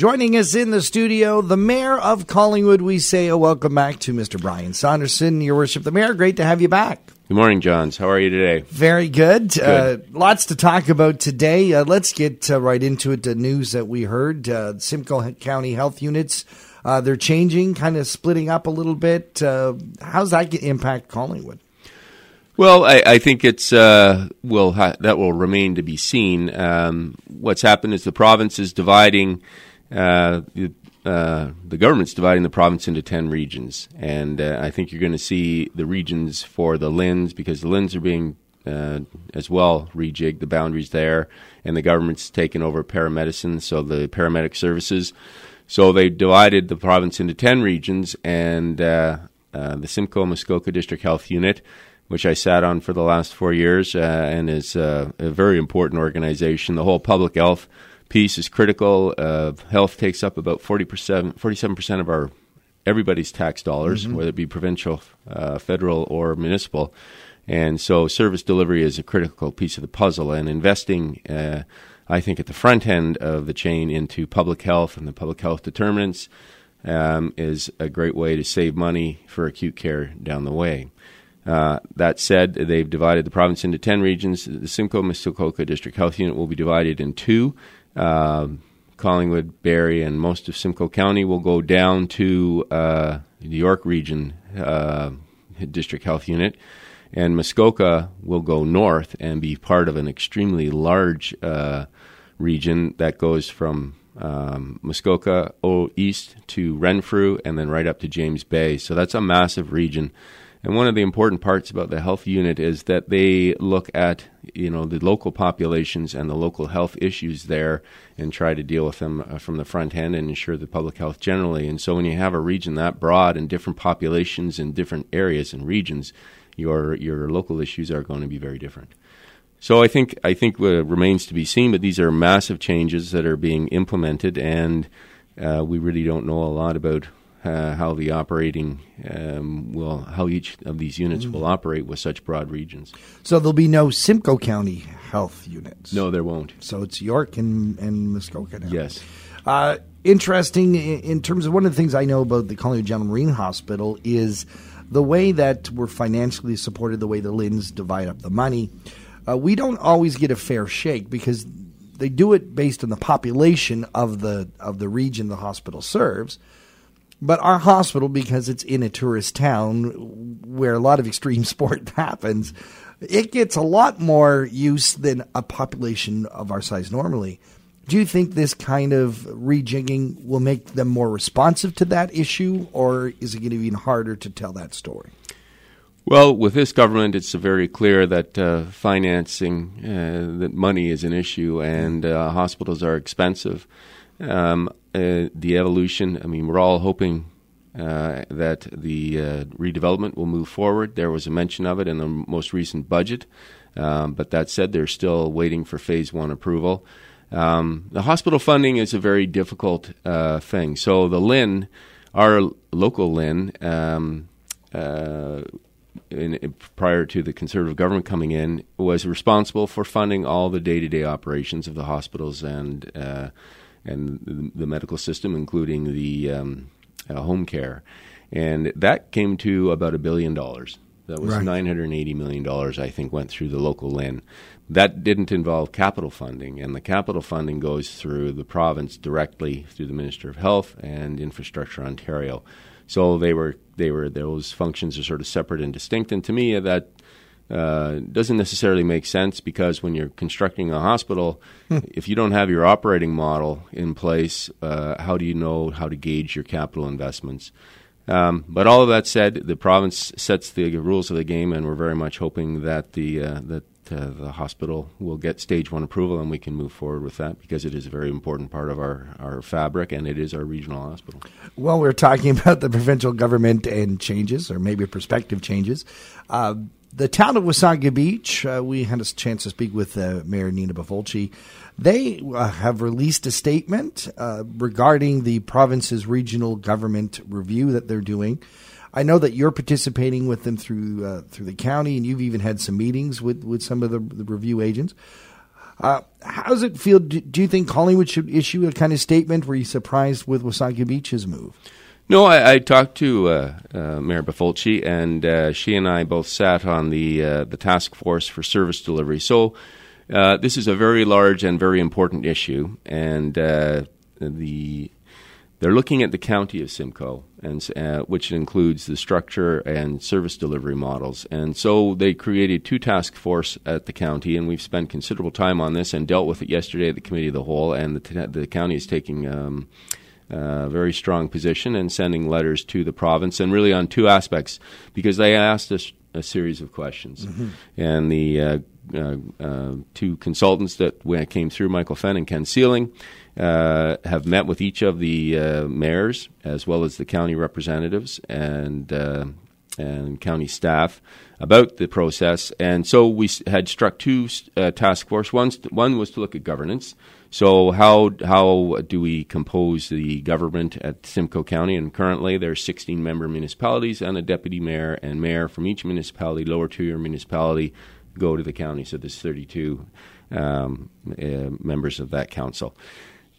Joining us in the studio, the mayor of Collingwood. We say a welcome back to Mr. Brian Saunderson, Your Worship, the mayor. Great to have you back. Good morning, Johns. How are you today? Very good. good. Uh, lots to talk about today. Uh, let's get uh, right into it. The news that we heard: uh, Simcoe County Health Units. Uh, they're changing, kind of splitting up a little bit. Uh, how's that impact Collingwood? Well, I, I think it's uh, will ha- that will remain to be seen. Um, what's happened is the province is dividing. Uh, uh, the government's dividing the province into 10 regions. And uh, I think you're going to see the regions for the LHINs, because the LHINs are being uh, as well rejigged, the boundaries there, and the government's taken over paramedicine, so the paramedic services. So they divided the province into 10 regions, and uh, uh, the Simcoe Muskoka District Health Unit which I sat on for the last four years uh, and is a very important organization. The whole public health piece is critical. Uh, health takes up about 40%, 47% of our everybody's tax dollars, mm-hmm. whether it be provincial, uh, federal, or municipal. And so service delivery is a critical piece of the puzzle. And investing, uh, I think, at the front end of the chain into public health and the public health determinants um, is a great way to save money for acute care down the way. Uh, that said, they've divided the province into 10 regions. The Simcoe Muskoka District Health Unit will be divided in two. Uh, Collingwood, Barrie, and most of Simcoe County will go down to uh, the York Region uh, District Health Unit. And Muskoka will go north and be part of an extremely large uh, region that goes from um, Muskoka east to Renfrew and then right up to James Bay. So that's a massive region. And one of the important parts about the health unit is that they look at you know the local populations and the local health issues there and try to deal with them uh, from the front end and ensure the public health generally. And so when you have a region that broad and different populations in different areas and regions, your your local issues are going to be very different. So I think I think remains to be seen, but these are massive changes that are being implemented, and uh, we really don't know a lot about uh, how the operating um, will, how each of these units mm-hmm. will operate with such broad regions. So there'll be no Simcoe County health units. No, there won't. So it's York and and Muskoka now. Yes. Uh, interesting in terms of one of the things I know about the Collingwood General Marine Hospital is the way that we're financially supported, the way the LHINs divide up the money. Uh, we don't always get a fair shake because they do it based on the population of the of the region the hospital serves. But our hospital, because it's in a tourist town where a lot of extreme sport happens, it gets a lot more use than a population of our size normally. Do you think this kind of rejigging will make them more responsive to that issue, or is it going to be even harder to tell that story? Well, with this government, it's very clear that uh, financing, uh, that money is an issue, and uh, hospitals are expensive. Um, uh, the evolution, I mean, we're all hoping uh, that the uh, redevelopment will move forward. There was a mention of it in the most recent budget, um, but that said, they're still waiting for phase one approval. Um, the hospital funding is a very difficult uh, thing. So the LHIN, our local LHIN, um, uh, in, prior to the conservative government coming in, was responsible for funding all the day-to-day operations of the hospitals and uh, and the, medical system, including the um, uh, home care. And that came to about a billion dollars. That was right. $980 million, I think, went through the local LHIN. That didn't involve capital funding, and the capital funding goes through the province directly through the Minister of Health and Infrastructure Ontario. So they were they were those functions are sort of separate and distinct. And to me, that uh, doesn't necessarily make sense because when you're constructing a hospital, hmm. if you don't have your operating model in place, uh, how do you know how to gauge your capital investments? Um, but all of that said, the province sets the rules of the game, and we're very much hoping that the uh, that uh, the hospital will get stage one approval, and we can move forward with that because it is a very important part of our, our fabric, and it is our regional hospital. Well, we're talking about the provincial government and changes, or maybe prospective changes. Uh, the town of Wasaga Beach, uh, we had a chance to speak with uh, Mayor Nina Bifolchi. They uh, have released a statement uh, regarding the province's regional government review that they're doing. I know that you're participating with them through uh, through the county, and you've even had some meetings with, with some of the, the review agents. Uh, how does it feel? Do, do, you think Collingwood should issue a kind of statement? Were you surprised with Wasaga Beach's move? No, I, I talked to uh, uh, Mayor Bifolchi, and uh, she and I both sat on the uh, the task force for service delivery. So uh, this is a very large and very important issue, and uh, the they're looking at the county of Simcoe, and uh, which includes the structure and service delivery models. And so they created two task force at the county, and we've spent considerable time on this and dealt with it yesterday at the committee of the whole. And the, the county is taking um, a very strong position and sending letters to the province, and really on two aspects, because they asked us a series of questions, mm-hmm. and the uh, uh, uh, two consultants that came through, Michael Fenn and Ken Seiling, uh, have met with each of the uh, mayors as well as the county representatives and uh, and county staff about the process. And so we had struck two uh, task force. One, one was to look at governance. So how how do we compose the government at Simcoe County? And currently there are 16 member municipalities and a deputy mayor and mayor from each municipality, lower tier municipality, go to the county. So there's 32 um, uh, members of that council.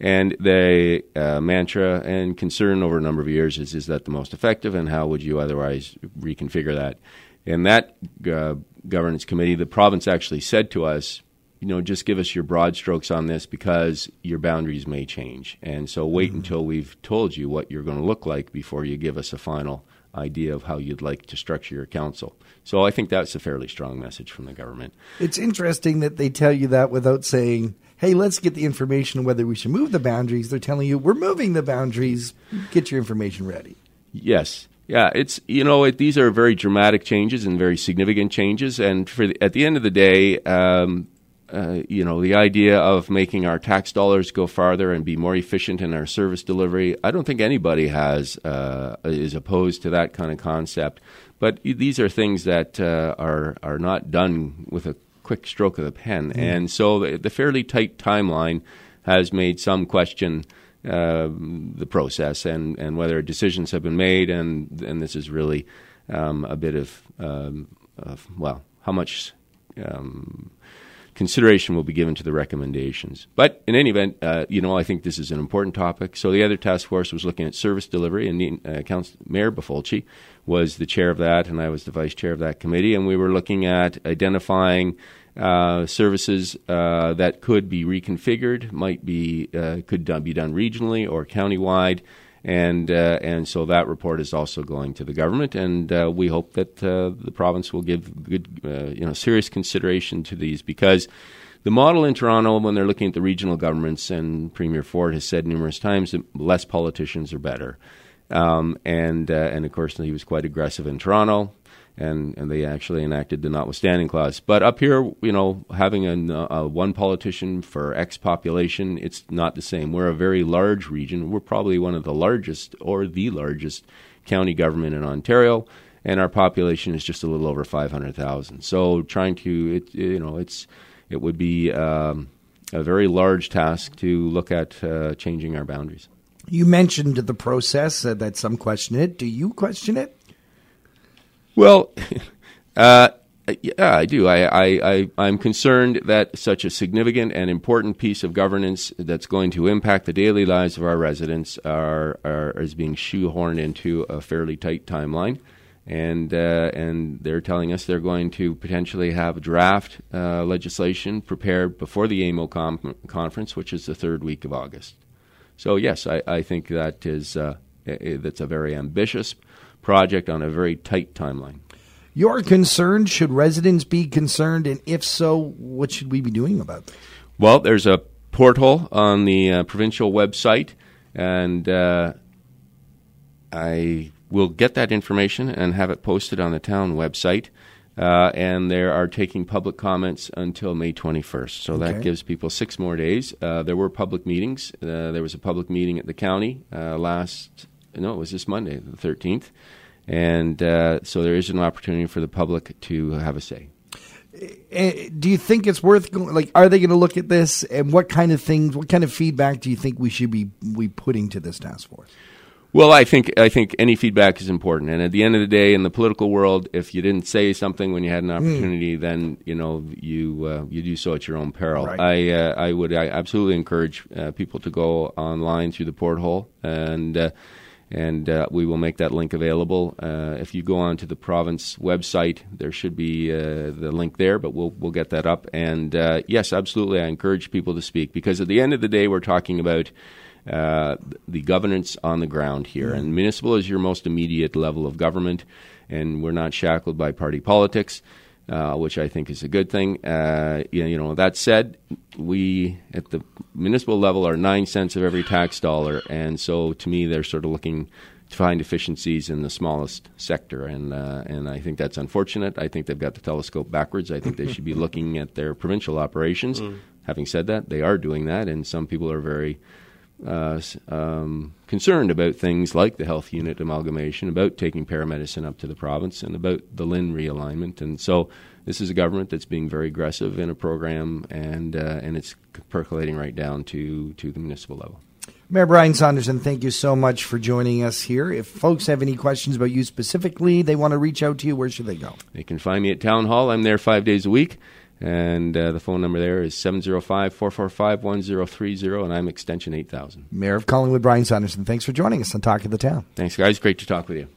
And the uh, mantra and concern over a number of years is is that the most effective, and how would you otherwise reconfigure that? And that uh, governance committee, the province actually said to us, you know, just give us your broad strokes on this because your boundaries may change. And so wait mm-hmm. until we've told you what you're going to look like before you give us a final idea of how you'd like to structure your council. So I think that's a fairly strong message from the government. It's interesting that they tell you that without saying, hey, let's get the information on whether we should move the boundaries. They're telling you, we're moving the boundaries. Get your information ready. Yes. Yeah, it's you know it, these are very dramatic changes and very significant changes, and for the, at the end of the day, um, uh, you know, the idea of making our tax dollars go farther and be more efficient in our service delivery, I don't think anybody has uh, is opposed to that kind of concept. But these are things that uh, are are not done with a quick stroke of the pen, mm. and so the, the, fairly tight timeline has made some question. Uh, the process and, and whether decisions have been made, and and this is really um, a bit of, um, of well, how much um, consideration will be given to the recommendations. But in any event, uh, you know, I think this is an important topic. So the other task force was looking at service delivery, and uh, Council, Mayor Bifolchi was the chair of that, and I was the vice chair of that committee, and we were looking at identifying. Uh, services uh, that could be reconfigured, might be uh, could be done regionally or countywide, and uh, and so that report is also going to the government, and uh, we hope that uh, the province will give good, uh, you know, serious consideration to these because the model in Toronto, when they're looking at the regional governments, and Premier Ford has said numerous times that less politicians are better, um, and uh, and of course he was quite aggressive in Toronto and, and they actually enacted the notwithstanding clause. But up here, you know, having a, a one politician for X population, it's not the same. We're a very large region. We're probably one of the largest or the largest county government in Ontario, and our population is just a little over 500,000. So trying to, it, you know, it's it would be um, a very large task to look at uh, changing our boundaries. You mentioned the process uh, that some question it. Do you question it? Well, uh, yeah, I do. I, I, am concerned that such a significant and important piece of governance that's going to impact the daily lives of our residents are, are is being shoehorned into a fairly tight timeline. And uh, and they're telling us they're going to potentially have draft uh, legislation prepared before the AMO com- conference, which is the third week of August. So yes, I, I think that is uh, that's a very ambitious project on a very tight timeline. You're concerned. Should residents be concerned? And if so, what should we be doing about it? Well, there's a portal on the uh, provincial website, and uh, I will get that information and have it posted on the town website. Uh, and they are taking public comments until May 21st. So okay. that gives people six more days. Uh, there were public meetings. Uh, there was a public meeting at the county uh, last no, it was this Monday, the 13th. And uh, so there is an opportunity for the public to have a say. Eh, do you think it's worth going? Like, are they going to look at this, and what kind of things, what kind of feedback do you think we should be we putting to this task force? Well, I think I think any feedback is important, and at the end of the day, in the political world, if you didn't say something when you had an Hmm. opportunity, then you know you uh, you do so at your own peril. Right. I uh, I would I absolutely encourage uh, people to go online through the porthole and. And uh, we will make that link available. Uh, if you go onto the province website, there should be uh, the link there, but we'll we'll get that up. And uh, yes, absolutely, I encourage people to speak because at the end of the day, we're talking about uh, the governance on the ground here, and municipal is your most immediate level of government, and we're not shackled by party politics. Uh, which I think is a good thing. Uh, you, you know, that said, we at the municipal level are nine cents of every tax dollar, and so to me, they're sort of looking to find efficiencies in the smallest sector, and uh, and I think that's unfortunate. I think they've got the telescope backwards. I think they should be looking at their provincial operations. Having said that, they are doing that, and some people are very uh, um, concerned about things like the health unit amalgamation, about taking paramedicine up to the province, and about the LHIN realignment. And so, this is a government that's being very aggressive in a program, and uh, and it's percolating right down to to the municipal level. Mayor Brian Saunderson, thank you so much for joining us here. If folks have any questions about you specifically, they want to reach out to you, where should they go? They can find me at Town Hall. I'm there five days a week. And uh, the phone number there is 705 445 1030, and I'm extension 8000. Mayor of Collingwood, Brian Saunderson, thanks for joining us on Talk of the Town. Thanks, guys. Great to talk with you.